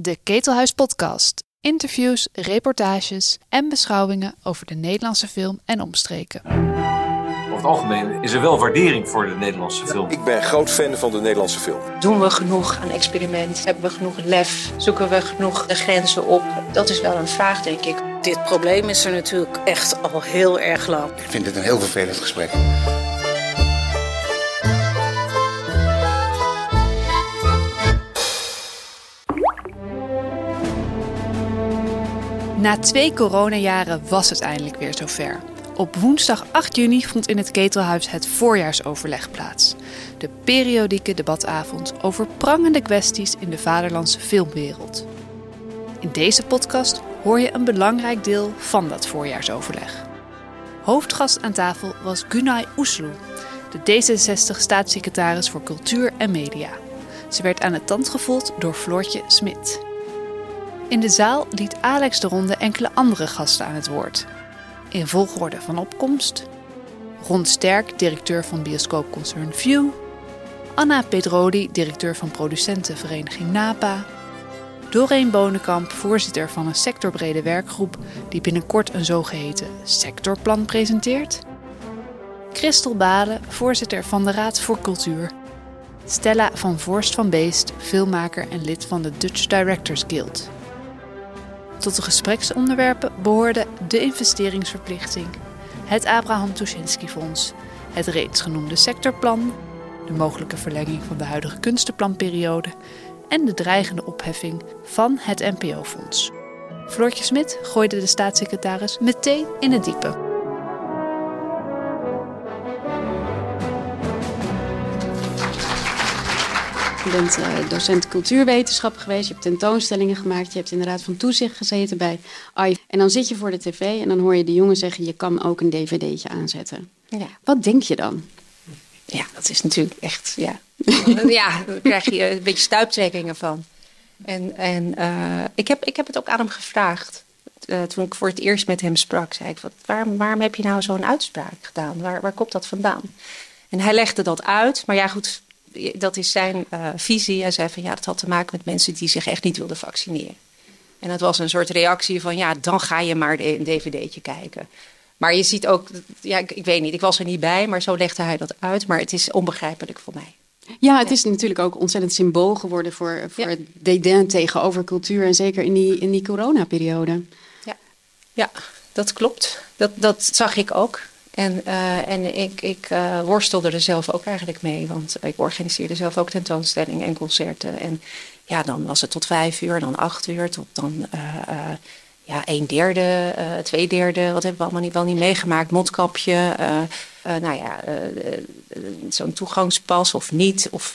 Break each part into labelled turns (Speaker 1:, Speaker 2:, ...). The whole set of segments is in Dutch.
Speaker 1: De Ketelhuis Podcast. Interviews, reportages en beschouwingen over de Nederlandse film en omstreken.
Speaker 2: Over het algemeen is er wel waardering voor de Nederlandse film.
Speaker 3: Ik ben groot fan van de Nederlandse film.
Speaker 4: Doen we genoeg aan experiment? Hebben we genoeg lef? Zoeken we genoeg de grenzen op? Dat is wel een vraag, denk ik.
Speaker 5: Dit probleem is er natuurlijk echt al heel erg lang.
Speaker 6: Ik vind het een heel vervelend gesprek.
Speaker 1: Na twee coronajaren was het eindelijk weer zover. Op woensdag 8 juni vond in het Ketelhuis het voorjaarsoverleg plaats. De periodieke debatavond over prangende kwesties in de vaderlandse filmwereld. In deze podcast hoor je een belangrijk deel van dat voorjaarsoverleg. Hoofdgast aan tafel was Gunay Oesloe, de D66-staatssecretaris voor Cultuur en Media. Ze werd aan het tand gevoeld door Floortje Smit. In de zaal liet Alex de Ronde enkele andere gasten aan het woord. In volgorde van opkomst: Ron Sterk, directeur van bioscoopconcern View, Anna Pedrodi, directeur van producentenvereniging NAPA, Doreen Bonenkamp, voorzitter van een sectorbrede werkgroep die binnenkort een zogeheten sectorplan presenteert, Christel Balen, voorzitter van de Raad voor Cultuur, Stella van Voorst van Beest, filmmaker en lid van de Dutch Directors Guild. Tot de gespreksonderwerpen behoorden de investeringsverplichting, het Abraham Tuschinski Fonds, het reeds genoemde sectorplan, de mogelijke verlenging van de huidige kunstenplanperiode en de dreigende opheffing van het NPO-fonds. Floortje Smit gooide de staatssecretaris meteen in het diepe.
Speaker 7: Je bent uh, docent cultuurwetenschap geweest, je hebt tentoonstellingen gemaakt, je hebt in de raad van toezicht gezeten bij AI. En dan zit je voor de tv en dan hoor je de jongen zeggen, je kan ook een dvd'tje aanzetten. Ja. Wat denk je dan?
Speaker 4: Ja, dat is natuurlijk echt, ja. ja, daar krijg je een beetje stuiptrekkingen van. En, en uh, ik, heb, ik heb het ook aan hem gevraagd. Uh, toen ik voor het eerst met hem sprak, zei ik: wat, waarom, waarom heb je nou zo'n uitspraak gedaan? Waar, waar komt dat vandaan? En hij legde dat uit. Maar ja, goed, dat is zijn uh, visie. Hij zei van ja, dat had te maken met mensen die zich echt niet wilden vaccineren. En dat was een soort reactie van ja, dan ga je maar een dvd'tje kijken. Maar je ziet ook, ja, ik, ik, weet niet, ik was er niet bij, maar zo legde hij dat uit. Maar het is onbegrijpelijk voor mij.
Speaker 7: Ja, het is natuurlijk ook ontzettend symbool geworden voor, voor ja. het dédain tegenover cultuur. En zeker in die, in die coronaperiode.
Speaker 4: Ja. ja, dat klopt. Dat, dat zag ik ook. En, uh, en ik, ik uh, worstelde er zelf ook eigenlijk mee, want ik organiseerde zelf ook tentoonstellingen en concerten. En ja, dan was het tot vijf uur, dan acht uur, tot dan uh, ja, een derde, twee derde. Wat hebben we allemaal niet, wel niet meegemaakt? Mondkapje, nou ja, zo'n toegangspas of niet. Of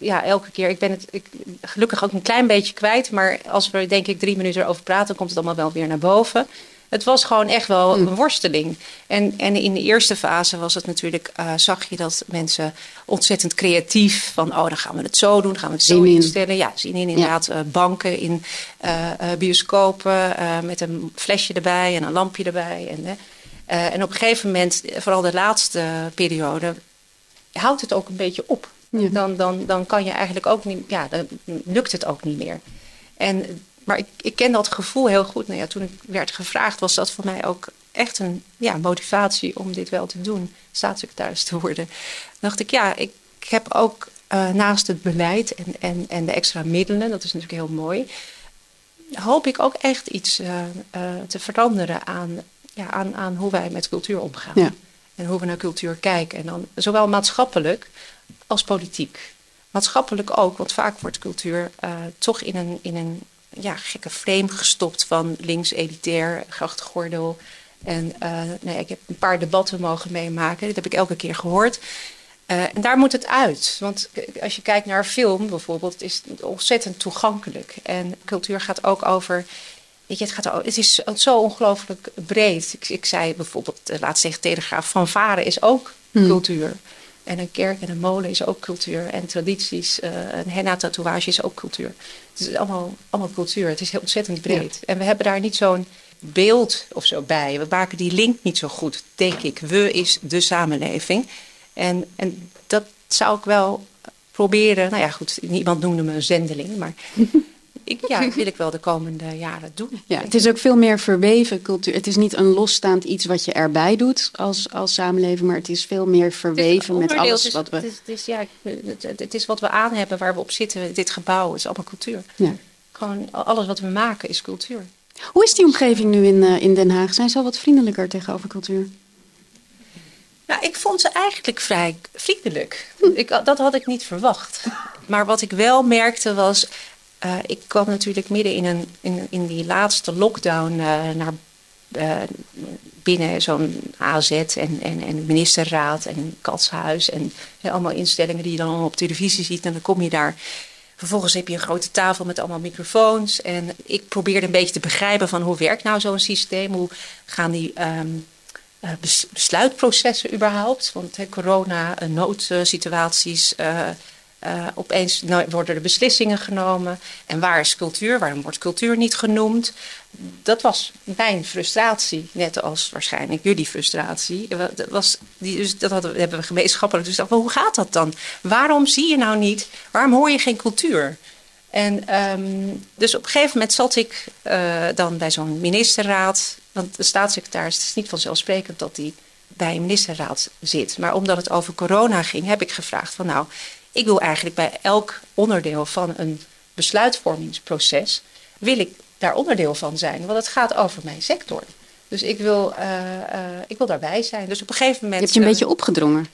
Speaker 4: ja, elke keer. Ik ben het ik, gelukkig ook een klein beetje kwijt, maar als we denk ik drie minuten erover praten, komt het allemaal wel weer naar boven het was gewoon echt wel een worsteling. En, en in de eerste fase was het natuurlijk, uh, zag je dat mensen ontzettend creatief van, oh, dan gaan we het zo doen, gaan we het zo instellen. Ja, zien in inderdaad ja. uh, banken, in uh, bioscopen met een flesje erbij en een lampje erbij. En, en op een gegeven moment, vooral de laatste periode, houdt het ook een beetje op. Ja. Dan, dan, dan kan je eigenlijk ook niet, ja, dan lukt het ook niet meer. En maar ik, ik ken dat gevoel heel goed. Nou ja, toen ik werd gevraagd, was dat voor mij ook echt een ja, motivatie om dit wel te doen, staatssecretaris te worden. Dan dacht ik, ja, ik heb ook uh, naast het beleid en, en, en de extra middelen, dat is natuurlijk heel mooi, hoop ik ook echt iets uh, uh, te veranderen aan, ja, aan, aan hoe wij met cultuur omgaan. Ja. En hoe we naar cultuur kijken. En dan zowel maatschappelijk als politiek. Maatschappelijk ook, want vaak wordt cultuur toch in een, in een ja, gekke frame gestopt van links elitair, grachtgordel. En uh, nee, ik heb een paar debatten mogen meemaken. Dit heb ik elke keer gehoord. Uh, en daar moet het uit. Want als je kijkt naar film bijvoorbeeld, is het ontzettend toegankelijk. En cultuur gaat ook over. Weet je, het, gaat, het is zo ongelooflijk breed. Ik, ik zei bijvoorbeeld, laatst tegen Telegraaf, van varen is ook hmm. cultuur. En een kerk en een molen is ook cultuur. En tradities, een henna-tatoeage is ook cultuur. Het is allemaal, allemaal cultuur. Het is heel ontzettend breed. Ja. En we hebben daar niet zo'n beeld of zo bij. We maken die link niet zo goed, denk ik. We is de samenleving. En, en dat zou ik wel proberen. Nou ja, goed, niemand noemde me een zendeling, maar ik, ja, wil ik wel de komende jaren doen.
Speaker 7: Ja, het is ook veel meer verweven cultuur. Het is niet een losstaand iets wat je erbij doet als, als samenleving, maar het is veel meer verweven met alles wat we.
Speaker 4: Het is, het, is, ja, het, het, is wat we aan hebben, waar we op zitten. Dit gebouw is allemaal cultuur.
Speaker 7: Ja.
Speaker 4: Gewoon alles wat we maken is cultuur.
Speaker 7: Hoe is die omgeving nu in, uh, in Den Haag? Zijn ze al wat vriendelijker tegenover cultuur?
Speaker 4: Nou, ik vond ze eigenlijk vrij vriendelijk. Ik, dat had ik niet verwacht. Maar wat ik wel merkte was. Uh, ik kwam natuurlijk midden in, een, in, in die laatste lockdown uh, naar uh, binnen zo'n AZ en, en, en ministerraad en katshuis en allemaal instellingen die je dan op televisie ziet. En dan kom je daar. Vervolgens heb je een grote tafel met allemaal microfoons. En ik probeerde een beetje te begrijpen van hoe werkt nou zo'n systeem? Hoe gaan die uh, besluitprocessen überhaupt? Want he, corona, noodsituaties, uh, opeens worden er beslissingen genomen. En waar is cultuur? Waarom wordt cultuur niet genoemd? Dat was mijn frustratie, net als waarschijnlijk jullie frustratie. Dat, was dus dat hadden, hebben we gemeenschappelijk. Dus dacht, hoe gaat dat dan? Waarom zie je nou niet? Waarom hoor je geen cultuur? En um, dus op een gegeven moment zat ik uh, dan bij zo'n ministerraad. Want de staatssecretaris, het is niet vanzelfsprekend dat hij bij een ministerraad zit. Maar omdat het over corona ging, heb ik gevraagd van nou, ik wil eigenlijk bij elk onderdeel van een besluitvormingsproces, wil ik daar onderdeel van zijn. Want het gaat over mijn sector. Dus ik wil, uh, uh, ik wil daarbij zijn. Dus op een gegeven moment.
Speaker 7: Je hebt je een beetje opgedrongen.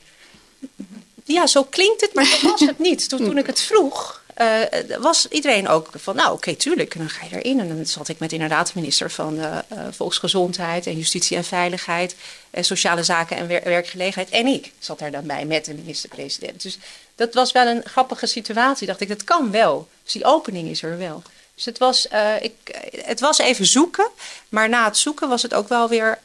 Speaker 4: Ja, zo klinkt het, maar dat was het niet. Toen, toen ik het vroeg, uh, was iedereen ook van, nou oké, okay, tuurlijk, en dan ga je erin. En dan zat ik met inderdaad de minister van uh, Volksgezondheid en Justitie en Veiligheid, en Sociale Zaken en wer Werkgelegenheid. En ik zat daar dan bij met de minister-president. Dus dat was wel een grappige situatie. Dacht ik, dat kan wel. Dus die opening is er wel. Dus het was, ik, het was even zoeken, maar na het zoeken was het ook wel weer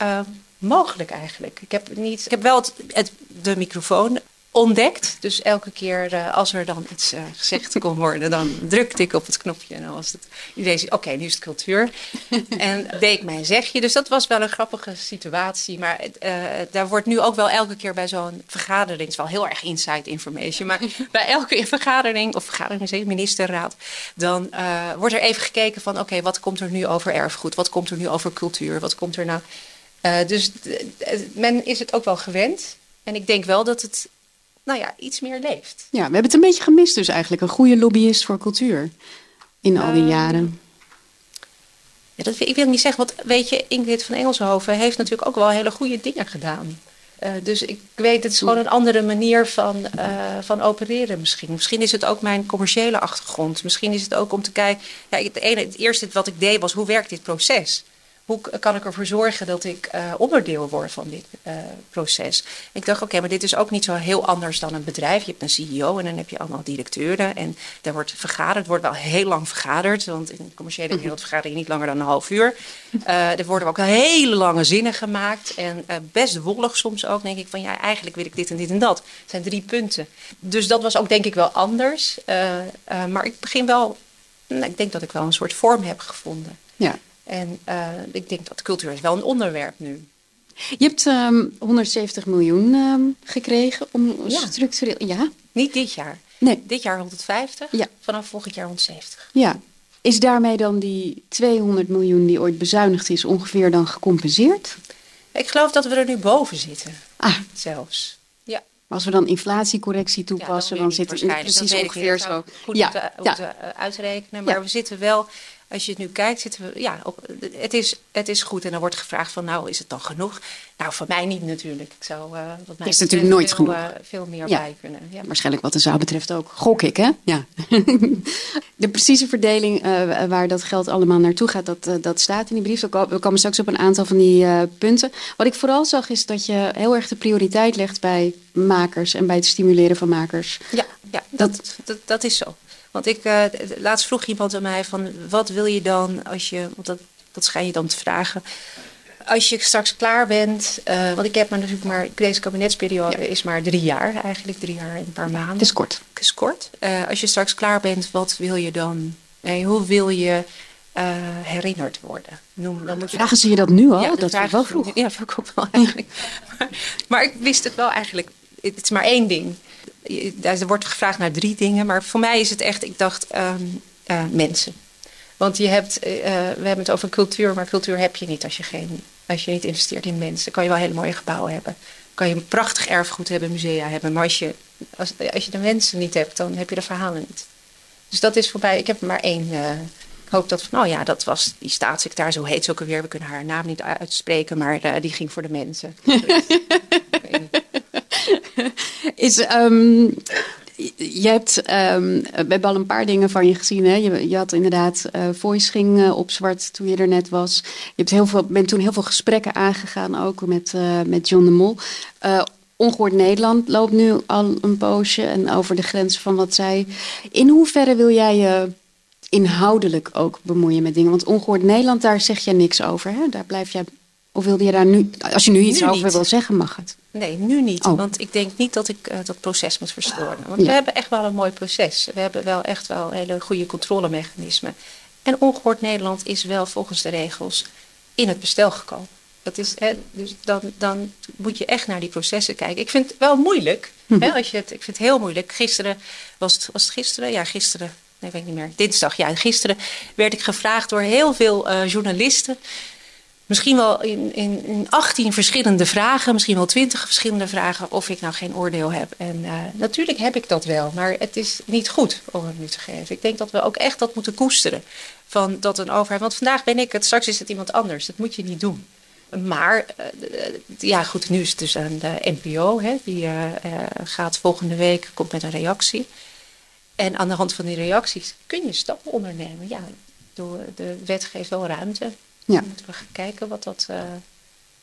Speaker 4: mogelijk eigenlijk. Ik heb, niet, ik heb wel het, de microfoon ontdekt. Dus elke keer uh, als er dan iets uh, gezegd kon worden, dan drukte ik op het knopje. En dan was het zei, oké, okay, nu is het cultuur. en deed ik mijn zegje. Dus dat was wel een grappige situatie. Maar uh, daar wordt nu ook wel elke keer bij zo'n vergadering, het is wel heel erg inside information, maar bij elke vergadering, of vergadering, ministerraad, dan wordt er even gekeken van, oké, okay, wat komt er nu over erfgoed? Wat komt er nu over cultuur? Wat komt er nou... dus men is het ook wel gewend. En ik denk wel dat het nou ja, iets meer leeft.
Speaker 7: Ja, we hebben het een beetje gemist dus eigenlijk. Een goede lobbyist voor cultuur in al die uh, jaren.
Speaker 4: Ja, dat, ik wil niet zeggen, want weet je, Ingrid van Engelshoven heeft natuurlijk ook wel hele goede dingen gedaan. Uh, dus ik weet, het is gewoon een andere manier van, uh, van opereren misschien. Misschien is het ook mijn commerciële achtergrond. Misschien is het ook om te kijken... Ja, het, ene, het eerste wat ik deed was, hoe werkt dit proces? Hoe kan ik ervoor zorgen dat ik uh, onderdeel word van dit uh, proces? Ik dacht, oké, okay, maar dit is ook niet zo heel anders dan een bedrijf. Je hebt een CEO en dan heb je allemaal directeuren. En daar wordt vergaderd. Het wordt wel heel lang vergaderd, want in de commerciële wereld vergader je niet langer dan een half uur. Uh, er worden ook hele lange zinnen gemaakt. En best wollig soms ook. denk ik van, ja, eigenlijk wil ik dit en dit en dat. Het zijn drie punten. Dus dat was ook denk ik wel anders. maar ik begin wel, nou, ik denk dat ik wel een soort vorm heb gevonden.
Speaker 7: Ja.
Speaker 4: En uh, ik denk dat cultuur is wel een onderwerp nu.
Speaker 7: Je hebt um, 170 miljoen um, gekregen om ja. structureel. Ja.
Speaker 4: Niet dit jaar.
Speaker 7: Nee.
Speaker 4: Dit jaar 150.
Speaker 7: Ja.
Speaker 4: Vanaf volgend jaar 170.
Speaker 7: Ja. Is daarmee dan die 200 miljoen die ooit bezuinigd is ongeveer dan gecompenseerd?
Speaker 4: Ik geloof dat we er nu boven zitten.
Speaker 7: Ah.
Speaker 4: Zelfs. Ja.
Speaker 7: Maar als we dan inflatiecorrectie toepassen, ja, dan, dan zit het precies ongeveer zo.
Speaker 4: Goed ja. moeten, moeten ja. uitrekenen. Maar we zitten wel als je het nu kijkt, zitten we, ja, op, het, is, het is goed. En dan wordt gevraagd van, nou, is het dan genoeg? Nou, voor mij niet natuurlijk. Ik zou, uh, wat mij
Speaker 7: is natuurlijk nooit
Speaker 4: veel,
Speaker 7: genoeg.
Speaker 4: Uh, veel meer ja. bij kunnen. Ja.
Speaker 7: Waarschijnlijk wat de zaal betreft ook. Gok ik, hè? Ja. de precieze verdeling uh, waar dat geld allemaal naartoe gaat, dat, dat staat in die brief. We komen straks op een aantal van die punten. Wat ik vooral zag, is dat je heel erg de prioriteit legt bij makers en bij het stimuleren van makers.
Speaker 4: Ja, ja dat, dat, dat, dat is zo. Want ik, uh, laatst vroeg iemand aan mij van wat wil je dan als je, want dat, dat schijn je dan te vragen. Als je straks klaar bent, uh, want ik heb maar natuurlijk maar, deze kabinetsperiode ja. is maar drie jaar eigenlijk, drie jaar en een paar maanden.
Speaker 7: Het is kort.
Speaker 4: Het is kort. Uh, als je straks klaar bent, wat wil je dan, nee, hoe wil je herinnerd worden?
Speaker 7: Noem, dan moet je vragen ze je dat nu al?
Speaker 4: Ja,
Speaker 7: dat is wel vroeg.
Speaker 4: Ja, dat ik ook wel eigenlijk. maar, maar ik wist het wel eigenlijk, het is maar één ding er wordt gevraagd naar drie dingen, maar voor mij is het echt, ik dacht, um, uh, mensen. Want je hebt, we hebben het over cultuur, maar cultuur heb je niet als je, geen, als je niet investeert in mensen. Dan kan je wel hele mooie gebouwen hebben. kan je een prachtig erfgoed hebben, musea hebben. Maar als je, als, als je de mensen niet hebt, dan heb je de verhalen niet. Dus dat is voorbij. Ik heb maar één hoop dat van, oh ja, dat was die staatssecretaris, zo heet ze ook alweer. We kunnen haar naam niet uitspreken, maar die ging voor de mensen.
Speaker 7: Is, um, je hebt, um, we hebben al een paar dingen van je gezien. Hè? Je, je had inderdaad, uh, Voice ging uh, op zwart toen je er net was. Je hebt heel veel, bent toen heel veel gesprekken aangegaan, ook met, uh, met John de Mol. Ongehoord Nederland loopt nu al een poosje en over de grenzen van wat zij. In hoeverre wil jij je inhoudelijk ook bemoeien met dingen? Want Ongehoord Nederland, daar zeg je niks over. Hè? Daar blijf jij. Of wilde je daar nu. Als je nu iets over wil zeggen, mag het.
Speaker 4: Nee, nu niet. Oh. Want ik denk niet dat ik uh, dat proces moet verstoren. Want ja. we hebben echt wel een mooi proces. We hebben wel echt wel hele goede controlemechanismen. En Ongehoord Nederland is wel volgens de regels in het bestel gekomen. Dat is, hè, dus dan, dan moet je echt naar die processen kijken. Ik vind het wel moeilijk. Hè, als je het, ik vind het heel moeilijk. Gisteren, was het, was het gisteren? Ja, gisteren nee, weet ik niet meer, dinsdag, ja, gisteren werd ik gevraagd door heel veel uh, journalisten. Misschien wel in, in, in 18 verschillende vragen, misschien wel 20 verschillende vragen, of ik nou geen oordeel heb. En uh, natuurlijk heb ik dat wel, maar het is niet goed om het nu te geven. Ik denk dat we ook echt dat moeten koesteren. Van dat een overheid, want vandaag ben ik het, straks is het iemand anders. Dat moet je niet doen. Maar, uh, ja goed, nu is het dus aan de NPO. Hè, die gaat volgende week, komt met een reactie. En aan de hand van die reacties kun je stappen ondernemen. Ja, de wet geeft wel ruimte. Ja. Dan moeten we gaan kijken wat dat, uh,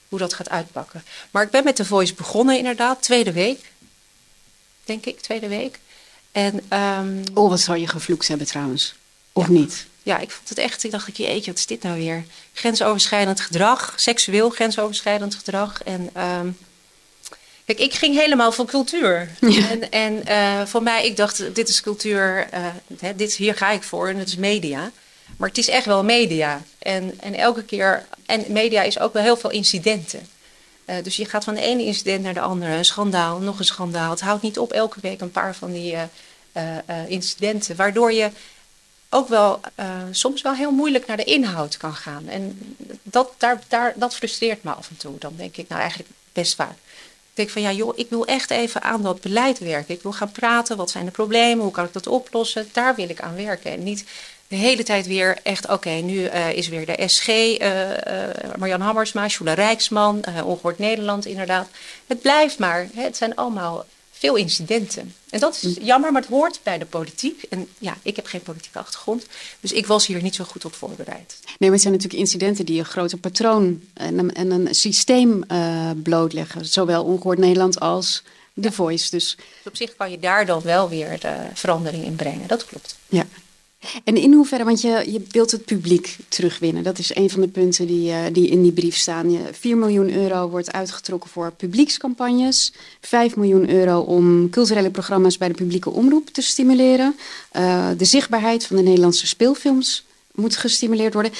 Speaker 4: hoe dat gaat uitpakken. Maar ik ben met de Voice begonnen inderdaad, tweede week. Denk ik, tweede week. En, um,
Speaker 7: oh, wat zou je gevloekt hebben trouwens. Of ja. niet?
Speaker 4: Ja, ik vond het echt, ik dacht, jeetje, wat is dit nou weer? Grensoverschrijdend gedrag, seksueel grensoverschrijdend gedrag. En um, Kijk, ik ging helemaal voor cultuur. En, en uh, voor mij, ik dacht, dit is cultuur, uh, hè, dit, hier ga ik voor en het is media. Maar het is echt wel media. En, en elke keer, en media is ook wel heel veel incidenten. Uh, dus je gaat van de ene incident naar de andere, een schandaal, nog een schandaal. Het houdt niet op elke week een paar van die incidenten, waardoor je ook wel soms wel heel moeilijk naar de inhoud kan gaan. En dat, daar, daar, dat frustreert me af en toe. Dan denk ik, nou eigenlijk best vaak denk van ja, joh, ik wil echt even aan dat beleid werken. Ik wil gaan praten. Wat zijn de problemen? Hoe kan ik dat oplossen? Daar wil ik aan werken. En niet de hele tijd weer echt, oké, nu uh, is weer de SG, uh, uh, Marjan Hammersma, Jula Rijksman, Ongehoord Nederland inderdaad. Het blijft maar, hè, het zijn allemaal veel incidenten. En dat is mm. jammer, maar het hoort bij de politiek. En ja, ik heb geen politieke achtergrond, dus ik was hier niet zo goed op voorbereid.
Speaker 7: Nee, maar het zijn natuurlijk incidenten die een groter patroon en een, en een systeem blootleggen. Zowel Ongehoord Nederland als The Voice. Dus...
Speaker 4: dus op zich kan je daar dan wel weer de verandering in brengen, dat klopt.
Speaker 7: Ja. En in hoeverre, want je, je wilt het publiek terugwinnen. Dat is een van de punten die, uh, die in die brief staan. Je, 4 miljoen euro wordt uitgetrokken voor publiekscampagnes. 5 miljoen euro om culturele programma's bij de publieke omroep te stimuleren. Uh, de zichtbaarheid van de Nederlandse speelfilms moet gestimuleerd worden.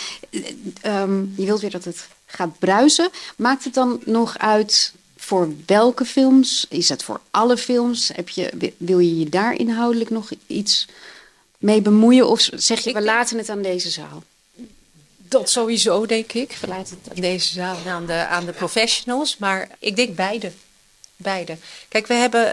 Speaker 7: Um, je wilt weer dat het gaat bruisen. Maakt het dan nog uit voor welke films? Is het voor alle films? Heb je, wil je je daar inhoudelijk nog iets mee bemoeien? Of zeg je, we laten het aan deze zaal?
Speaker 4: Dat sowieso, denk ik. We laten het aan deze zaal en aan de, aan de professionals. Maar ik denk beide. Beide. Kijk, we hebben...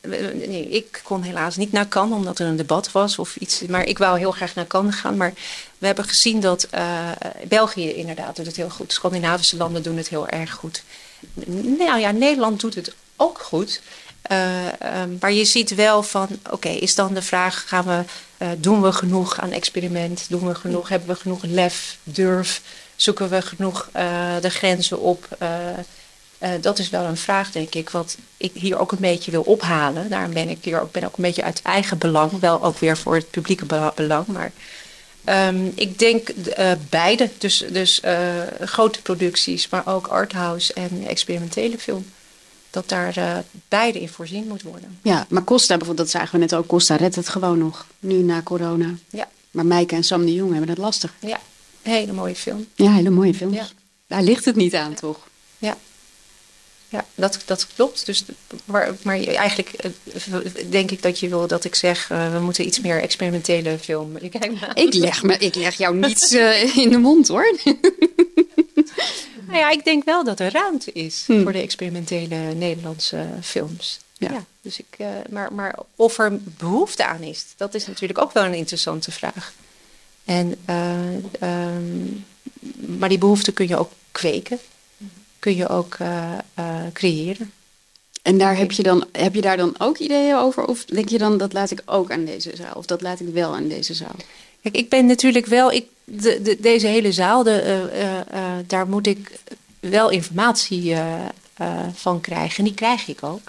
Speaker 4: Nee, ik kon helaas niet naar Cannes omdat er een debat was of iets. Maar ik wou heel graag naar Cannes gaan. Maar we hebben gezien dat uh, België inderdaad doet het heel goed. Scandinavische landen doen het heel erg goed. Nou ja, Nederland doet het ook goed. Um, maar je ziet wel van, oké, is dan de vraag, gaan we, uh, doen we genoeg aan experiment? Doen we genoeg, hebben we genoeg lef, durf? Zoeken we genoeg uh, de grenzen op? dat is wel een vraag, denk ik, wat ik hier ook een beetje wil ophalen. Daarom ben ik hier ook, ben ook een beetje uit eigen belang, wel ook weer voor het publieke belang, maar... Um, ik denk beide, dus, dus grote producties, maar ook arthouse en experimentele film dat daar uh, beide in voorzien moet worden.
Speaker 7: Ja, maar Costa bijvoorbeeld, dat zagen we net ook, Costa redt het gewoon nog, nu na corona. Ja. Maar Mijke en Sam de Jong hebben het lastig.
Speaker 4: Ja, hele mooie film.
Speaker 7: Ja, hele mooie film. Ja. Daar ligt het niet aan, toch?
Speaker 4: Ja. ja dat, dat klopt. Dus, maar, maar eigenlijk eh, denk ik dat je wil dat ik zeg... Uh, we moeten iets meer experimentele film.
Speaker 7: Ik leg, me, ik leg jou niets uh, in de mond, hoor.
Speaker 4: nou ja, ik denk wel dat er ruimte is hm. voor de experimentele Nederlandse films. Ja. ja dus ik, uh, maar, maar of er behoefte aan is, dat is natuurlijk ook wel een interessante vraag. En, um, maar die behoefte kun je ook kweken kun je ook uh, creëren.
Speaker 7: En daar heb je, dan, heb je daar dan ook ideeën over? Of denk je dan dat laat ik ook aan deze zaal? Of dat laat ik wel aan deze zaal?
Speaker 4: Kijk, ik ben natuurlijk wel. Ik, de, de, deze hele zaal, de, uh, daar moet ik wel informatie van krijgen. En die krijg ik ook.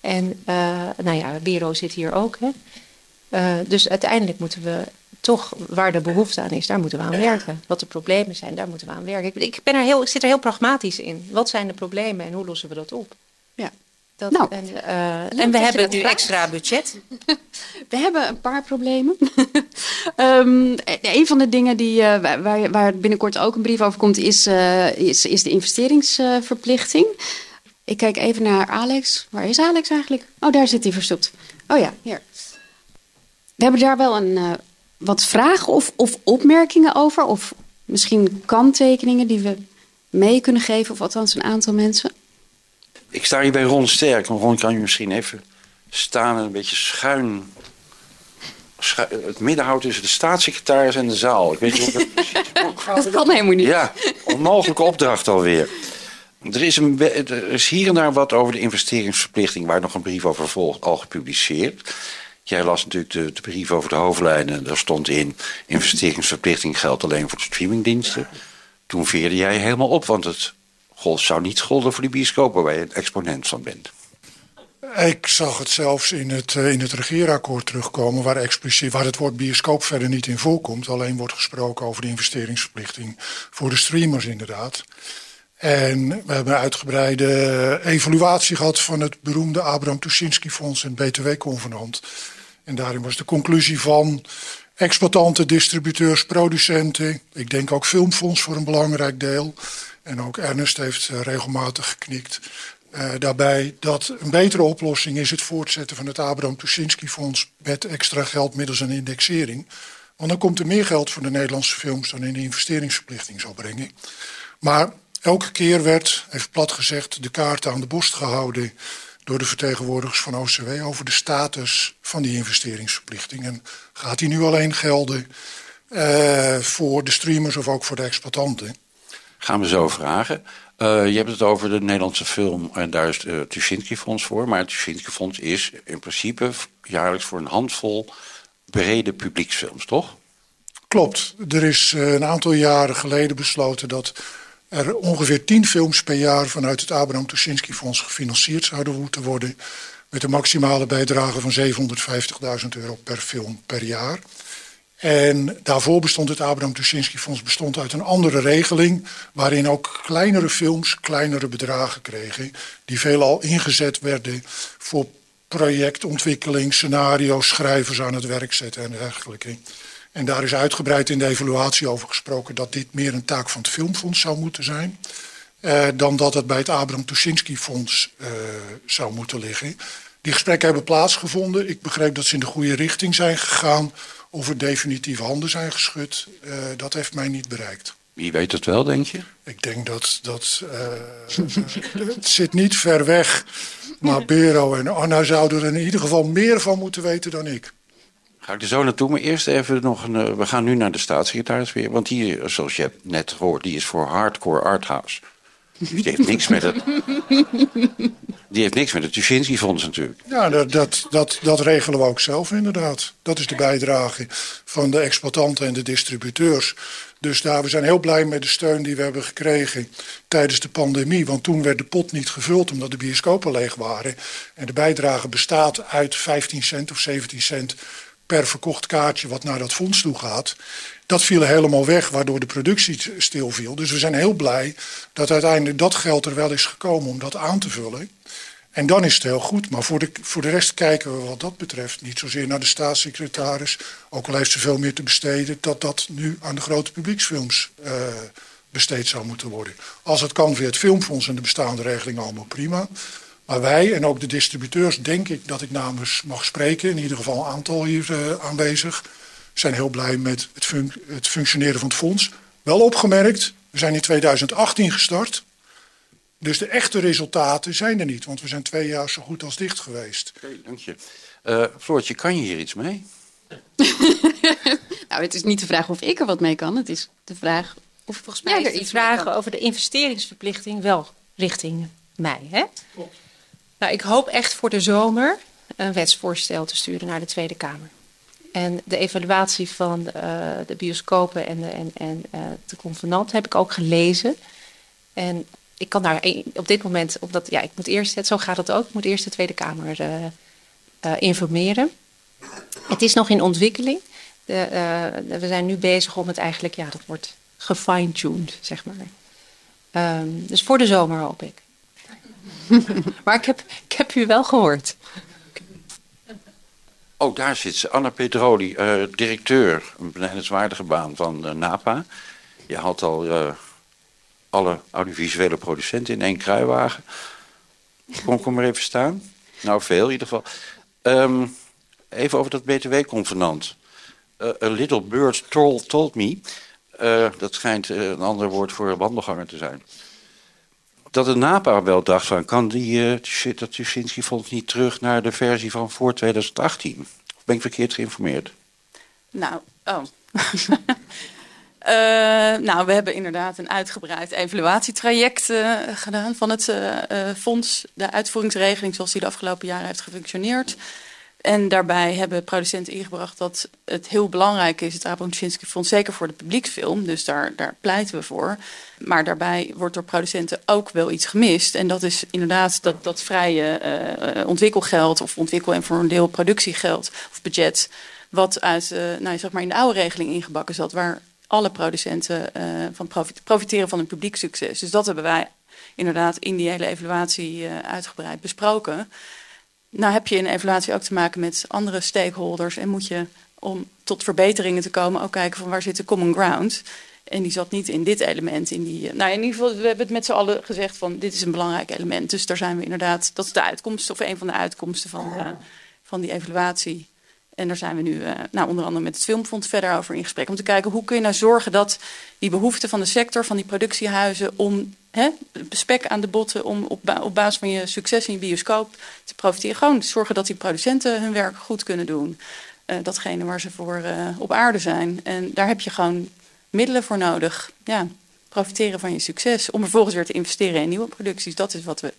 Speaker 4: En nou ja, Bero zit hier ook. Hè? dus uiteindelijk moeten we toch waar de behoefte aan is, daar moeten we aan werken. Wat de problemen zijn, daar moeten we aan werken. Ik, ben er heel, ik zit er heel pragmatisch in. Wat zijn de problemen en hoe lossen we dat op?
Speaker 7: Ja.
Speaker 4: Dat, nou, en, uh, en we hebben nu extra budget.
Speaker 7: we hebben een paar problemen. um, een van de dingen die, uh, waar, waar, binnenkort ook een brief over komt, is, uh, is, is de investeringsverplichting. Ik kijk even naar Alex. Waar is Alex eigenlijk? Oh, daar zit hij verstopt. Oh ja, hier. We hebben daar wel een wat vragen of, of opmerkingen over? Of misschien kanttekeningen die we mee kunnen geven, of althans een aantal mensen?
Speaker 6: Ik sta hier bij Ron Sterk. Ron, kan je misschien even staan en een beetje schuin. het midden houdt tussen de staatssecretaris en de zaal. Ik weet niet
Speaker 7: of dat, dat kan helemaal niet.
Speaker 6: Ja, onmogelijke opdracht alweer. Er is, een, er is hier en daar wat over de investeringsverplichting, waar nog een brief over volgt, al gepubliceerd. Jij las natuurlijk de, de, brief over de hoofdlijnen. Daar stond in: investeringsverplichting geldt alleen voor de streamingdiensten. Toen veerde jij helemaal op, want het zou niet golden voor die bioscopen waar je een exponent van bent.
Speaker 8: Ik zag het zelfs in het, eh, in het regeerakkoord terugkomen, waar, expliciet, waar het woord bioscoop verder niet in voorkomt. Alleen wordt gesproken over de investeringsverplichting voor de streamers, inderdaad. En we hebben een uitgebreide evaluatie gehad van het beroemde Abraham Tuschinski Fonds en BTW-convenant. En daarin was de conclusie van exploitanten, distributeurs, producenten. Ik denk ook Filmfonds voor een belangrijk deel. En ook Ernest heeft eh, regelmatig geknikt. Uh, daarbij dat een betere oplossing is het voortzetten van het Abraham Tuschinski Fonds met extra geld middels een indexering. Want dan komt er meer geld voor de Nederlandse films dan in de investeringsverplichting zal brengen. Maar elke keer werd, even plat gezegd, de kaart aan de borst gehouden door de vertegenwoordigers van OCW over de status van die investeringsverplichting. En gaat die nu alleen gelden uh, voor de streamers of ook voor de exploitanten?
Speaker 6: Gaan we zo vragen. Uh, je hebt het over de Nederlandse film en daar is het Tuschinski Fonds voor. Maar het Tuschinski Fonds is in principe jaarlijks voor een handvol brede publieksfilms, toch?
Speaker 8: Klopt. Er is uh, een aantal jaren geleden besloten dat er ongeveer tien films per jaar vanuit het Abraham Tuschinski Fonds gefinancierd zouden moeten worden. Met een maximale bijdrage van 750.000 euro per film per jaar. En daarvoor bestond het Abraham Tuschinski Fonds bestond uit een andere regeling. Waarin ook kleinere films kleinere bedragen kregen. Die veelal ingezet werden voor projectontwikkeling, scenario's, schrijvers aan het werk zetten en dergelijke. En daar is uitgebreid in de evaluatie over gesproken dat dit meer een taak van het Filmfonds zou moeten zijn. Eh, dan dat het bij het Abraham Tuschinski Fonds eh, zou moeten liggen. Die gesprekken hebben plaatsgevonden. Ik begreep dat ze in de goede richting zijn gegaan. Of er definitief handen zijn geschud, uh, dat heeft mij niet bereikt.
Speaker 6: Wie weet het wel, denk je?
Speaker 8: Ik denk dat dat. Uh, het zit niet ver weg. Maar Bero en Anna zouden er in ieder geval meer van moeten weten dan ik.
Speaker 6: Ga ik er zo naartoe, maar eerst even nog een. Uh, we gaan nu naar de staatssecretaris weer. Want die, zoals je net gehoord, die is voor hardcore arthouse. Die heeft niks met het. Die heeft niks met het Tuschinski-fonds natuurlijk.
Speaker 8: Ja, dat, dat, dat, dat regelen we ook zelf inderdaad. Dat is de bijdrage van de exploitanten en de distributeurs. Dus daar, we zijn heel blij met de steun die we hebben gekregen tijdens de pandemie. Want toen werd de pot niet gevuld omdat de bioscopen leeg waren. En de bijdrage bestaat uit 15 cent of 17 cent per verkocht kaartje wat naar dat fonds toe gaat. Dat viel helemaal weg, waardoor de productie stilviel. Dus we zijn heel blij dat uiteindelijk dat geld er wel is gekomen om dat aan te vullen. En dan is het heel goed. Maar voor de, voor de rest kijken we wat dat betreft niet zozeer naar de staatssecretaris. Ook al heeft ze veel meer te besteden, dat dat nu aan de grote publieksfilms uh, besteed zou moeten worden. Als het kan via het Filmfonds en de bestaande regeling allemaal prima. Maar wij en ook de distributeurs, denk ik dat ik namens mag spreken, in ieder geval een aantal hier uh, aanwezig, zijn heel blij met het, fun het, functioneren van het fonds. Wel opgemerkt, we zijn in 2018 gestart. Dus de echte resultaten zijn er niet, want we zijn twee jaar zo goed als dicht geweest.
Speaker 6: Oké, dank je. Uh, Floortje, kan je hier iets mee?
Speaker 7: nou, het is niet de vraag of ik er wat mee kan. Het is de vraag of volgens mij
Speaker 4: ja, er iets vragen over de investeringsverplichting wel richting mij. Hè? Klopt. Nou, ik hoop echt voor de zomer een wetsvoorstel te sturen naar de Tweede Kamer. En de evaluatie van uh, de bioscopen en de, en, en, uh, de convenant heb ik ook gelezen. En ik kan daar op dit moment, omdat ja, ik moet eerst, zo gaat het ook, ik moet eerst de Tweede Kamer uh, informeren. Het is nog in ontwikkeling. De, we zijn nu bezig om het eigenlijk, ja, dat wordt gefine-tuned, zeg maar. Um, dus voor de zomer hoop ik. maar ik heb, ik heb u wel gehoord.
Speaker 6: Oh, daar zit ze. Anna Pedroli, uh, directeur, een benijdenswaardige baan van uh, NAPA. Je had al uh, alle audiovisuele producenten in één kruiwagen. Kom, kom maar even staan. Nou, veel in ieder geval. Um, even over dat btw-convenant. a little bird told, told me. dat schijnt een ander woord voor wandelganger te zijn dat de NAPA wel dacht van... kan die, uh, dat Tuschinski-fonds niet terug naar de versie van voor 2018? Of ben ik verkeerd geïnformeerd?
Speaker 9: Nou, oh. Uh, nou, we hebben inderdaad een uitgebreid evaluatietraject uh, gedaan van het fonds. De uitvoeringsregeling zoals die de afgelopen jaren heeft gefunctioneerd. En daarbij hebben producenten ingebracht dat het heel belangrijk is, het Abraham Fonds, zeker voor de publieksfilm, dus daar, daar pleiten we voor. Maar daarbij wordt door producenten ook wel iets gemist. En dat is inderdaad dat, dat vrije uh, ontwikkelgeld of ontwikkel- en voor een deel productiegeld of budget, wat uit, uh, nou, zeg maar in de oude regeling ingebakken zat, waar alle producenten uh, van profiteren van een publiek succes. Dus dat hebben wij inderdaad in die hele evaluatie uitgebreid besproken. Nou heb je in evaluatie ook te maken met andere stakeholders en moet je om tot verbeteringen te komen ook kijken van waar zit de common ground. En die zat niet in dit element. In die, nou, in ieder geval, we hebben het met z'n allen gezegd van dit is een belangrijk element. Dus daar zijn we inderdaad, dat is de uitkomst of een van de uitkomsten van, uh, van die evaluatie. En daar zijn we nu uh, nou, onder andere met het Filmfonds verder over in gesprek. Om te kijken hoe kun je nou zorgen dat die behoeften van de sector, van die productiehuizen, om hè, spek aan de botten, om op, op basis van je succes in je bioscoop te profiteren. Gewoon zorgen dat die producenten hun werk goed kunnen doen. Uh, datgene waar ze voor uh, op aarde zijn. En daar heb je gewoon middelen voor nodig. Ja, profiteren van je succes. Om vervolgens weer te investeren in nieuwe producties. Dat is wat we,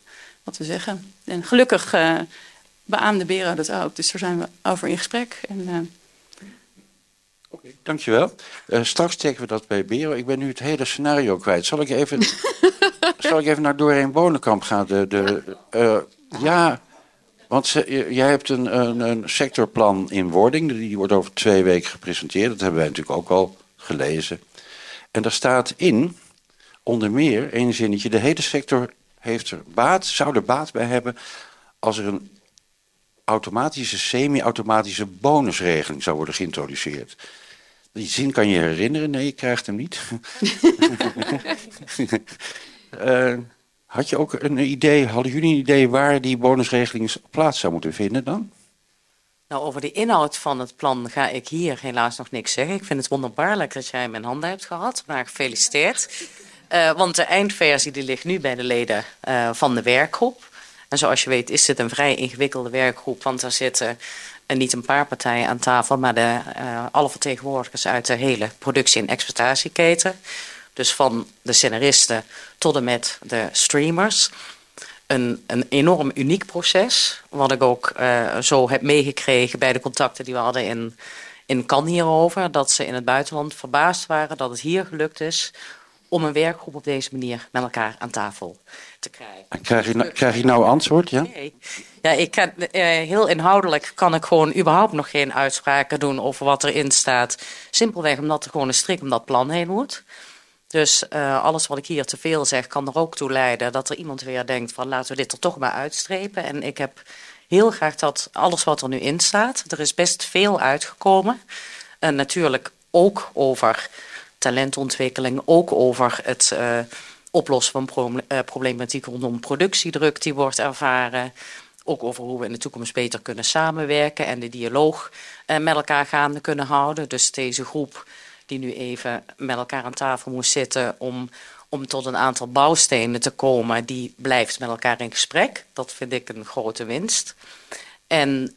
Speaker 9: wat we zeggen. En gelukkig beaamde Bero dat ook. Dus daar zijn we over in gesprek. En, uh...
Speaker 6: okay, dankjewel. Uh, straks checken we dat bij Bero. Ik ben nu het hele scenario kwijt. Zal ik even, zal ik even naar Doreen Bonenkamp gaan? De, de, uh, ja, want ze, jij hebt een, een, een, sectorplan in wording. Die wordt over twee weken gepresenteerd. Dat hebben wij natuurlijk ook al gelezen. En daar staat in, onder meer, één zinnetje... de hele sector heeft er baat, zou er baat bij hebben... als er een automatische, semi-automatische bonusregeling zou worden geïntroduceerd. Die zin kan je herinneren? Nee, je krijgt hem niet. uh, had je ook een idee, hadden jullie een idee waar die bonusregeling plaats zou moeten vinden dan?
Speaker 5: Nou, over de inhoud van het plan ga ik hier helaas nog niks zeggen. Ik vind het wonderbaarlijk dat jij mijn handen hebt gehad, maar gefeliciteerd. Uh, want de eindversie die ligt nu bij de leden uh, van de werkgroep. En zoals je weet is dit een vrij ingewikkelde werkgroep, want er zitten uh, niet een paar partijen aan tafel, maar de, alle vertegenwoordigers uit de hele productie- en exploitatieketen. Dus van de scenaristen tot en met de streamers een, een enorm uniek proces. Wat ik ook uh, zo heb meegekregen bij de contacten die we hadden in, in Cannes hierover. Dat ze in het buitenland verbaasd waren dat het hier gelukt is om een werkgroep op deze manier met elkaar aan tafel te krijgen.
Speaker 6: Krijg je, nou, krijg je nou antwoord? Ja,
Speaker 5: nee. ja ik kan, uh, heel inhoudelijk kan ik gewoon überhaupt nog geen uitspraken doen over wat erin staat. Simpelweg omdat er gewoon een strik om dat plan heen moet. Dus uh, alles wat ik hier te veel zeg kan er ook toe leiden dat er iemand weer denkt van laten we dit er toch maar uitstrepen. En ik heb heel graag dat alles wat er nu in staat, er is best veel uitgekomen. En natuurlijk ook over talentontwikkeling, ook over het uh, oplossen van uh, problematiek rondom productiedruk die wordt ervaren. Ook over hoe we in de toekomst beter kunnen samenwerken en de dialoog uh, met elkaar gaande kunnen houden. Dus deze groep die nu even met elkaar aan tafel moest zitten om, om tot een aantal bouwstenen te komen, die blijft met elkaar in gesprek. Dat vind ik een grote winst. En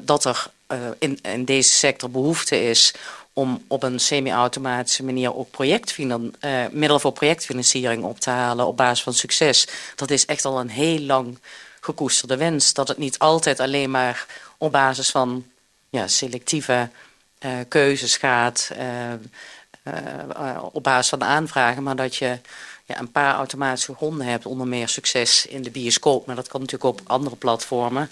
Speaker 5: dat er in, in deze sector behoefte is om op een semi-automatische manier ook uh, middelen voor projectfinanciering op te halen op basis van succes. Dat is echt al een heel lang gekoesterde wens. Dat het niet altijd alleen maar op basis van ja, selectieve uh, keuzes gaat, op basis van aanvragen, maar dat je ja, een paar automatische gronden hebt onder meer succes in de bioscoop. Maar dat kan natuurlijk op andere platformen,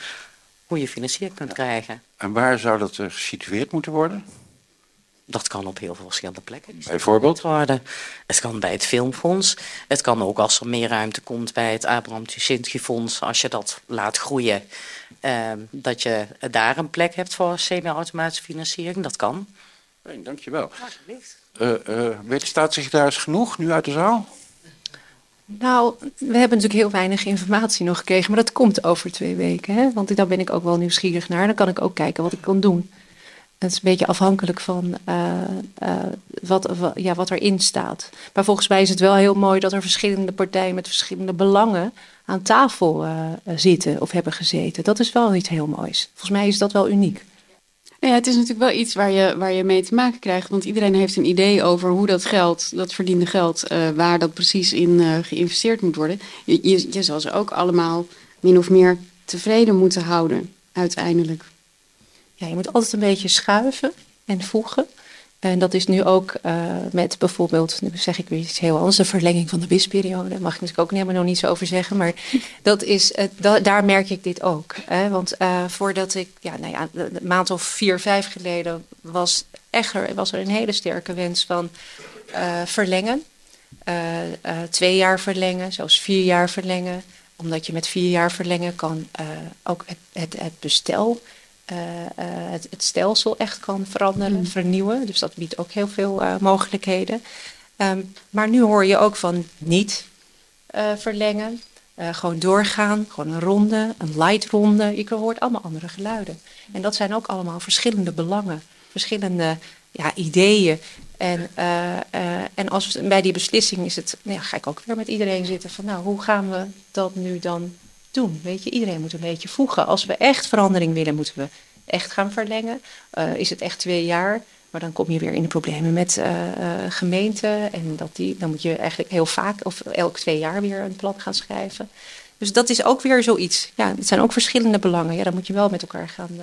Speaker 5: hoe je financiering kunt krijgen.
Speaker 6: En waar zou dat gesitueerd moeten worden?
Speaker 5: Dat kan op heel veel verschillende plekken.
Speaker 6: Bijvoorbeeld?
Speaker 5: Worden. Het kan bij het Filmfonds. Het kan ook als er meer ruimte komt bij het Abraham Tuschinski Fonds. Als je dat laat groeien. Uh, dat je daar een plek hebt voor semi-automatische financiering. Dat kan.
Speaker 6: Hey, dankjewel. Uh, uh, weet de staatssecretaris genoeg nu uit de zaal?
Speaker 4: Nou, we hebben natuurlijk heel weinig informatie nog gekregen. Maar dat komt over twee weken. Hè? Want daar ben ik ook wel nieuwsgierig naar. Dan kan ik ook kijken wat ik kan doen. Het is een beetje afhankelijk van uh, uh, wat, ja, wat erin staat. Maar volgens mij is het wel heel mooi dat er verschillende partijen met verschillende belangen aan tafel uh, zitten of hebben gezeten. Dat is wel iets heel moois. Volgens mij is dat wel uniek.
Speaker 7: Ja, het is natuurlijk wel iets waar je, waar je mee te maken krijgt. Want iedereen heeft een idee over hoe dat geld, dat verdiende geld, waar dat precies in geïnvesteerd moet worden. Je, je, je zal ze ook allemaal min of meer tevreden moeten houden, uiteindelijk
Speaker 4: ja, je moet altijd een beetje schuiven en voegen. En dat is nu ook uh, met bijvoorbeeld, nu zeg ik weer iets heel anders, de verlenging van de wisperiode. Daar mag ik natuurlijk ook helemaal nog niet zo over zeggen. Maar dat is, uh, da daar merk ik dit ook. Hè? Want uh, voordat ik, ja, nou ja, een maand of vier, vijf geleden was, echt er, was er een hele sterke wens van verlengen. twee jaar verlengen, zelfs vier jaar verlengen. Omdat je met vier jaar verlengen kan ook het, het, het bestel uh, uh, het, het, stelsel echt kan veranderen, mm. vernieuwen. Dus dat biedt ook heel veel uh, mogelijkheden. Um, maar nu hoor je ook van niet verlengen, gewoon doorgaan, gewoon een ronde, een light ronde. Je hoort allemaal andere geluiden. En dat zijn ook allemaal verschillende belangen, verschillende ja, ideeën. En, en als bij die beslissing is het, nou ja, ga ik ook weer met iedereen zitten van, nou, hoe gaan we dat nu dan doen. Weet je, iedereen moet een beetje voegen. Als we echt verandering willen, moeten we echt gaan verlengen. Uh, is het echt twee jaar? Maar dan kom je weer in de problemen met uh, uh, gemeenten. En dat die, dan moet je eigenlijk heel vaak of elk twee jaar weer een plan gaan schrijven. Dus dat is ook weer zoiets. Ja, het zijn ook verschillende belangen. Ja, dan moet je wel met elkaar gaan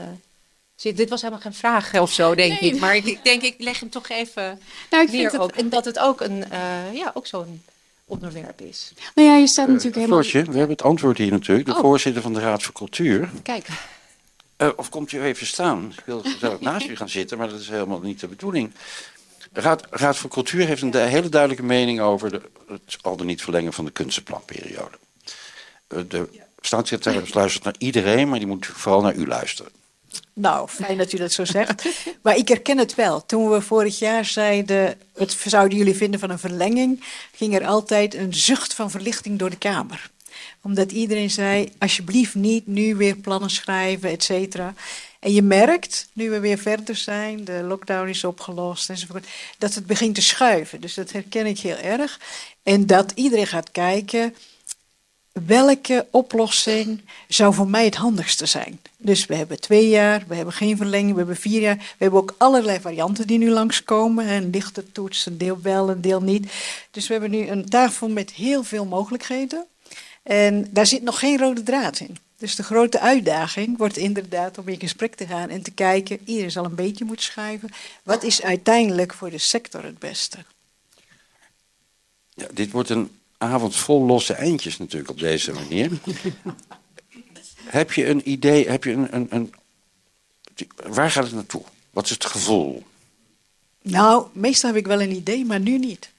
Speaker 4: zitten. Dit was helemaal geen vraag of zo, denk ik. Maar ik, denk, ik leg hem toch even nou, ik vind het, ook. Omdat het ook, een, ja, ook zo'n onderwerp is.
Speaker 7: Nou ja, je staat natuurlijk helemaal...
Speaker 6: Floortje, we hebben het antwoord hier natuurlijk. De oh. voorzitter van de Raad voor Cultuur.
Speaker 7: Kijk.
Speaker 6: Uh, of komt u even staan? Ik wil zelf naast u gaan zitten, maar dat is helemaal niet de bedoeling. De Raad, Raad voor Cultuur heeft een hele duidelijke mening over de, het al dan niet verlengen van de kunstenplanperiode. Uh, de staatssecretaris luistert naar iedereen, maar die moet vooral naar u luisteren.
Speaker 10: Nou, fijn dat u dat zo zegt. Maar ik herken het wel. Toen we vorig jaar zeiden, wat zouden jullie vinden van een verlenging, ging er altijd een zucht van verlichting door de Kamer. Omdat iedereen zei, alsjeblieft niet nu weer plannen schrijven, et cetera. En je merkt, nu we weer verder zijn, de lockdown is opgelost enzovoort, dat het begint te schuiven. Dus dat herken ik heel erg. En dat iedereen gaat kijken, welke oplossing zou voor mij het handigste zijn? Dus we hebben twee jaar, we hebben geen verlenging, we hebben vier jaar. We hebben ook allerlei varianten die nu langskomen. Een lichte toets, een deel wel, een deel niet. Dus we hebben nu een tafel met heel veel mogelijkheden. En daar zit nog geen rode draad in. Dus de grote uitdaging wordt inderdaad om in gesprek te gaan en te kijken, iedereen zal een beetje moeten schrijven, wat is uiteindelijk voor de sector het beste?
Speaker 6: Ja, dit wordt een avond vol losse eindjes natuurlijk op deze manier. heb je een idee, heb je een, een, een, Waar gaat het naartoe? Wat is het gevoel?
Speaker 10: Nou, meestal heb ik wel een idee, maar nu niet.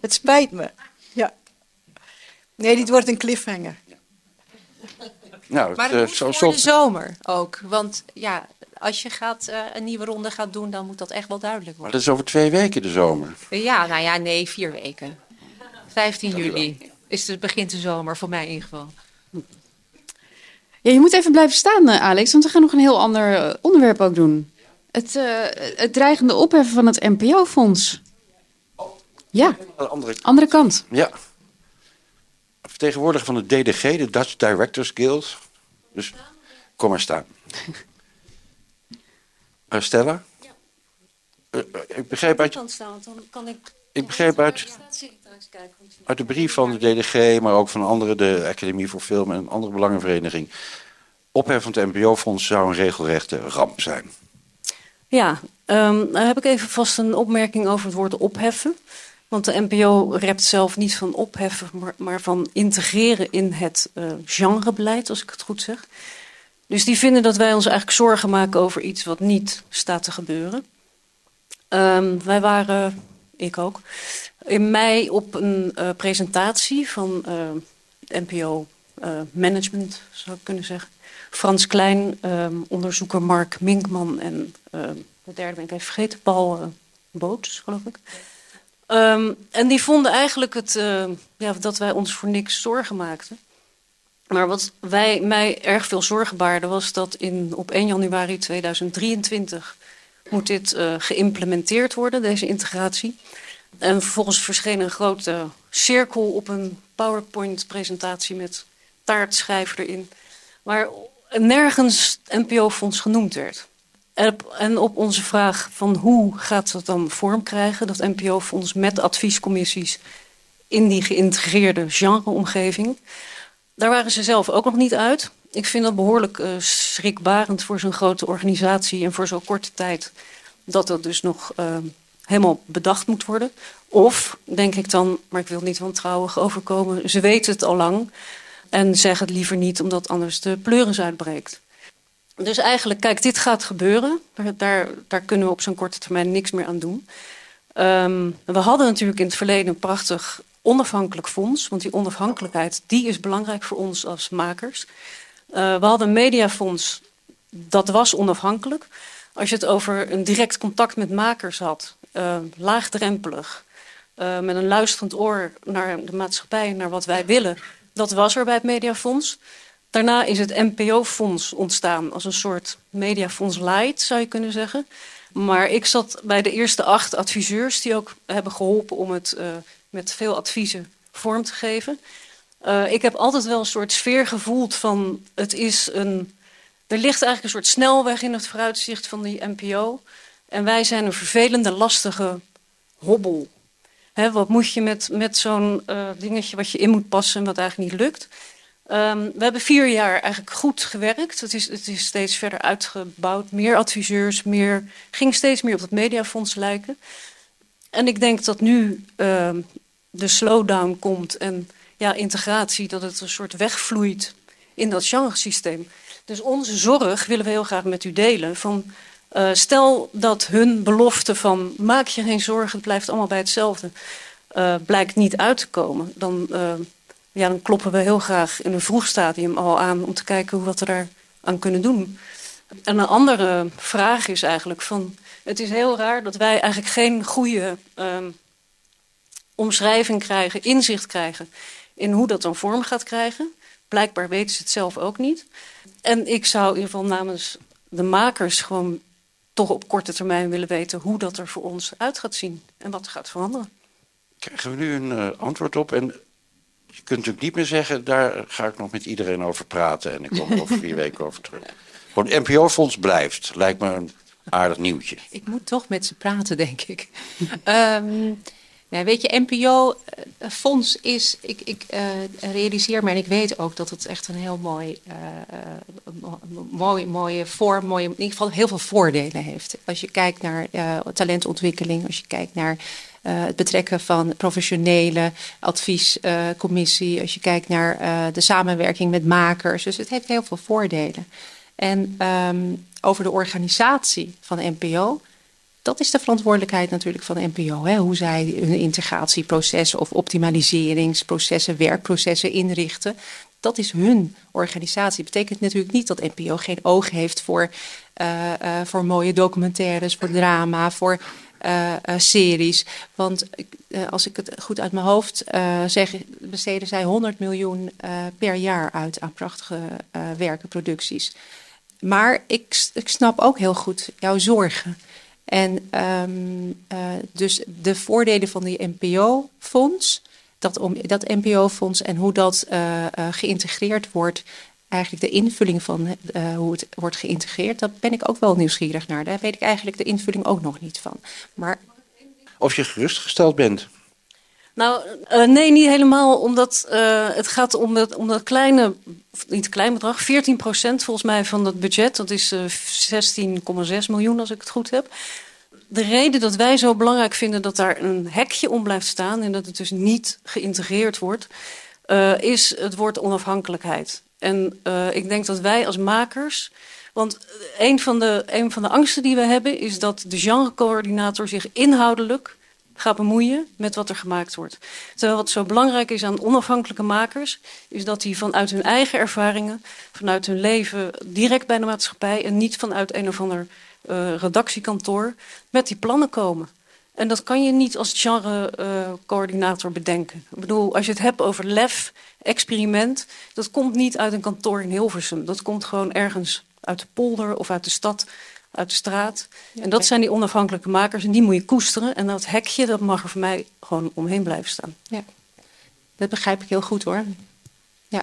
Speaker 10: het spijt me. Ja. Nee, dit wordt een cliffhanger.
Speaker 4: Nou, maar het uh, zo, voor de zomer ook. Want ja, als je gaat, uh, een nieuwe ronde gaat doen, dan moet dat echt wel duidelijk worden.
Speaker 6: Maar dat is over twee weken de zomer.
Speaker 4: Ja, nou ja, nee, vier weken. 15 juli is het, begint de zomer, voor mij in ieder geval.
Speaker 7: Ja, je moet even blijven staan, eh, Alex, want we gaan nog een heel ander eh, onderwerp ook doen. Het, uh, het dreigende opheffen van het NPO-fonds. Ja,
Speaker 6: andere...
Speaker 7: andere kant.
Speaker 6: Ja. Vertegenwoordiger van de DDG, de Dutch Directors Guild. Dus kom maar staan. Uh, Stella? Uh, ik begreep uit... Ik begreep uit, uit de brief van de DDG, maar ook van andere, de Academie voor Film en een andere belangenvereniging. Opheffen van het NPO-fonds zou een regelrechte ramp zijn.
Speaker 11: Ja, um, dan heb ik even vast een opmerking over het woord opheffen. Want de NPO rept zelf niet van opheffen, maar, van integreren in het uh, genrebeleid, als ik het goed zeg. Dus die vinden dat wij ons eigenlijk zorgen maken over iets wat niet staat te gebeuren. Um, wij waren, ik ook, in mei op een uh, presentatie van uh, NPO Management, zou ik kunnen zeggen. Frans Klein, um, onderzoeker Mark Minkman en de derde ben ik even vergeten, Paul Boots, geloof ik. Um, en die vonden eigenlijk het, ja, dat wij ons voor niks zorgen maakten. Maar wat wij, mij erg veel zorgen baarde was dat in, op 1 januari 2023 moet dit uh, geïmplementeerd worden, deze integratie. En vervolgens verscheen een grote cirkel op een PowerPoint-presentatie met taartschijf erin, waar nergens NPO-fonds genoemd werd. En op onze vraag van hoe gaat dat dan vorm krijgen, dat NPO-fonds met adviescommissies in die geïntegreerde genreomgeving, daar waren ze zelf ook nog niet uit. Ik vind dat behoorlijk uh, schrikbarend voor zo'n grote organisatie en voor zo'n korte tijd dat dat dus nog uh, helemaal bedacht moet worden. Of denk ik dan, maar ik wil niet wantrouwig overkomen, ze weten het al lang en zeggen het liever niet omdat anders de pleuris uitbreekt. Dus eigenlijk, kijk, dit gaat gebeuren. Daar, daar kunnen we op zo'n korte termijn niks meer aan doen. Um, we hadden natuurlijk in het verleden een prachtig onafhankelijk fonds. Want die onafhankelijkheid die is belangrijk voor ons als makers. Uh, we hadden een mediafonds, dat was onafhankelijk. Als je het over een direct contact met makers had, uh, laagdrempelig, uh, met een luisterend oor naar de maatschappij, naar wat wij willen, dat was er bij het mediafonds. Daarna is het NPO-fonds ontstaan als een soort mediafonds light, zou je kunnen zeggen. Maar ik zat bij de eerste acht adviseurs die ook hebben geholpen om het met veel adviezen vorm te geven. Uh, ik heb altijd wel een soort sfeer gevoeld van het is een. Er ligt eigenlijk een soort snelweg in het vooruitzicht van die NPO. En wij zijn een vervelende, lastige hobbel. Wat moet je met, met zo'n uh, dingetje wat je in moet passen en wat eigenlijk niet lukt? Um, we hebben vier jaar eigenlijk goed gewerkt. Het is, het is steeds verder uitgebouwd. Meer adviseurs, meer, ging steeds meer op het mediafonds lijken. En ik denk dat nu uh, de slowdown komt en ja, integratie, dat het een soort wegvloeit in dat genresysteem. Dus onze zorg willen we heel graag met u delen. Van, uh, stel dat hun belofte van maak je geen zorgen, het blijft allemaal bij hetzelfde, uh, blijkt niet uit te komen. Dan ja, dan kloppen we heel graag in een vroeg stadium al aan om te kijken hoe we er aan kunnen doen. En een andere vraag is eigenlijk van, het is heel raar dat wij eigenlijk geen goede um, omschrijving krijgen, inzicht krijgen in hoe dat dan vorm gaat krijgen. Blijkbaar weten ze het zelf ook niet. En ik zou in ieder geval namens de makers gewoon toch op korte termijn willen weten hoe dat er voor ons uit gaat zien en wat er gaat veranderen.
Speaker 6: Krijgen we nu een uh, antwoord op? En je kunt natuurlijk niet meer zeggen, daar ga ik nog met iedereen over praten en ik kom er over vier weken over terug. Gewoon het NPO-fonds blijft, lijkt me een aardig nieuwtje.
Speaker 4: Ik moet toch met ze praten, denk ik. um, nou, weet je, NPO-fonds is, ik, ik uh, realiseer me en ik weet ook dat het echt een heel mooi, uh, mooi, mooie vorm, mooie, in ieder geval heel veel voordelen heeft. Als je kijkt naar talentontwikkeling, als je kijkt naar het betrekken van professionele adviescommissie, als je kijkt naar de samenwerking met makers. Dus het heeft heel veel voordelen. En um, over de organisatie van NPO, dat is de verantwoordelijkheid natuurlijk van NPO. Hè? Hoe zij hun integratieprocessen of optimaliseringsprocessen, werkprocessen inrichten. Dat is hun organisatie. Betekent natuurlijk niet dat NPO geen oog heeft voor voor mooie documentaires, voor drama, voor series. Want als ik het goed uit mijn hoofd zeg, besteden zij 100 miljoen per jaar uit aan prachtige werken, producties. Maar ik, ik snap ook heel goed jouw zorgen. En um, uh, dus de voordelen van die NPO-fonds, dat, om, dat NPO-fonds en hoe dat uh, uh, geïntegreerd wordt, eigenlijk de invulling van hoe het wordt geïntegreerd, daar ben ik ook wel nieuwsgierig naar. Daar weet ik eigenlijk de invulling ook nog niet van. Maar...
Speaker 6: Of je gerustgesteld bent.
Speaker 11: Nou, uh, nee, niet helemaal. Omdat uh, het gaat om dat, om dat kleine, niet klein bedrag, 14% volgens mij van dat budget. Dat is uh, 16,6 miljoen als ik het goed heb. De reden dat wij zo belangrijk vinden dat daar een hekje om blijft staan en dat het dus niet geïntegreerd wordt, is het woord onafhankelijkheid. En ik denk dat wij als makers. Want een van, de, een van de angsten die we hebben is dat de genrecoördinator zich inhoudelijk gaat bemoeien met wat er gemaakt wordt. Terwijl wat zo belangrijk is aan onafhankelijke makers, is dat die vanuit hun eigen ervaringen, vanuit hun leven direct bij de maatschappij en niet vanuit een of ander uh, redactiekantoor met die plannen komen. En dat kan je niet als genrecoördinator uh, bedenken. Ik bedoel, als je het hebt over lef, experiment, dat komt niet uit een kantoor in Hilversum. Dat komt gewoon ergens uit de polder of uit de stad uit de straat. en dat zijn die onafhankelijke makers en die moet je koesteren. En dat hekje, dat mag er voor mij gewoon omheen blijven staan.
Speaker 4: Ja, dat begrijp ik heel goed hoor. Ja.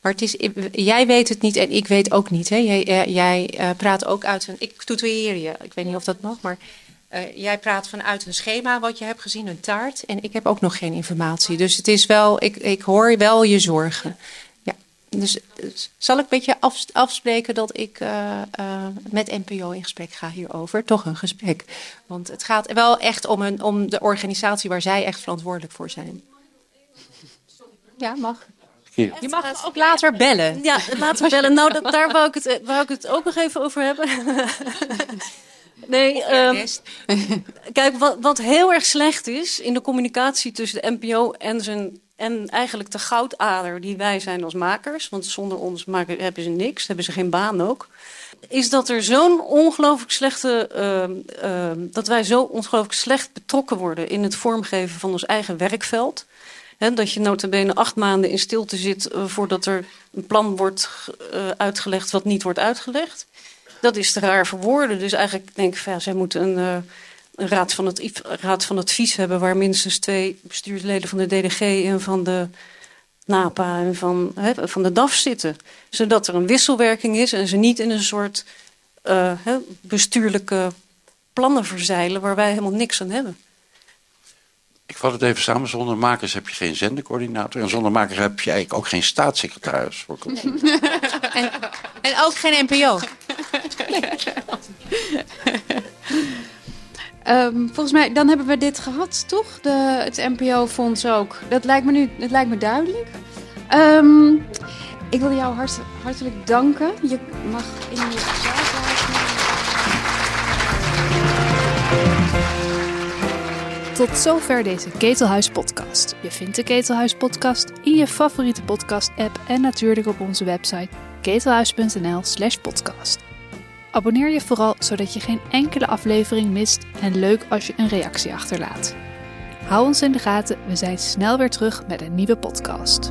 Speaker 4: Maar het is, jij weet het niet en ik weet ook niet. Hè? Jij, eh, jij uh, praat ook uit een. Ik tutoeer je, ik weet niet of dat mag, maar. Uh, jij praat vanuit een schema wat je hebt gezien, een taart. En ik heb ook nog geen informatie. Dus het is wel, ik, ik hoor wel je zorgen. Dus, dus, zal ik een beetje afspreken dat ik uh, uh, met NPO in gesprek ga hierover? Toch een gesprek. Want het gaat wel echt om, een, om de organisatie waar zij echt verantwoordelijk voor zijn. Ja, mag. Je mag ook later bellen.
Speaker 11: Ja, later bellen. Nou, dat, daar wou ik, het, wou ik het ook nog even over hebben. Nee, um, kijk, wat, wat heel erg slecht is in de communicatie tussen de NPO en zijn en eigenlijk de goudader die wij zijn als makers, want zonder ons maken, hebben ze niks, hebben ze geen baan ook. Is dat er zo'n ongelooflijk slechte. Uh, uh, dat wij zo ongelooflijk slecht betrokken worden in het vormgeven van ons eigen werkveld. He, dat je notabene acht maanden in stilte zit uh, voordat er een plan wordt uh, uitgelegd wat niet wordt uitgelegd. Dat is te raar voor woorden. Dus eigenlijk denk ik, ja, zij moeten een uh, een raad van, het, raad van advies hebben waar minstens twee bestuursleden van de DDG en van de NAPA en van, hè, van de DAF zitten. Zodat er een wisselwerking is en ze niet in een soort uh, hè, bestuurlijke plannen verzeilen waar wij helemaal niks aan hebben.
Speaker 6: Ik vat het even samen. Zonder makers heb je geen zendercoördinator. En zonder makers heb je eigenlijk ook geen staatssecretaris.
Speaker 4: Nee. en, en ook geen NPO.
Speaker 7: Um, volgens mij, dan hebben we dit gehad, toch? De, het NPO-fonds ook. Dat lijkt me nu dat lijkt me duidelijk. Um, ik wil jou hart, hartelijk danken. Je mag in je
Speaker 1: Tot zover deze Ketelhuis podcast. Je vindt de Ketelhuis podcast in je favoriete podcast app en natuurlijk op onze website ketelhuis.nl/podcast. Abonneer je vooral zodat je geen enkele aflevering mist en leuk als je een reactie achterlaat. Hou ons in de gaten, we zijn snel weer terug met een nieuwe podcast.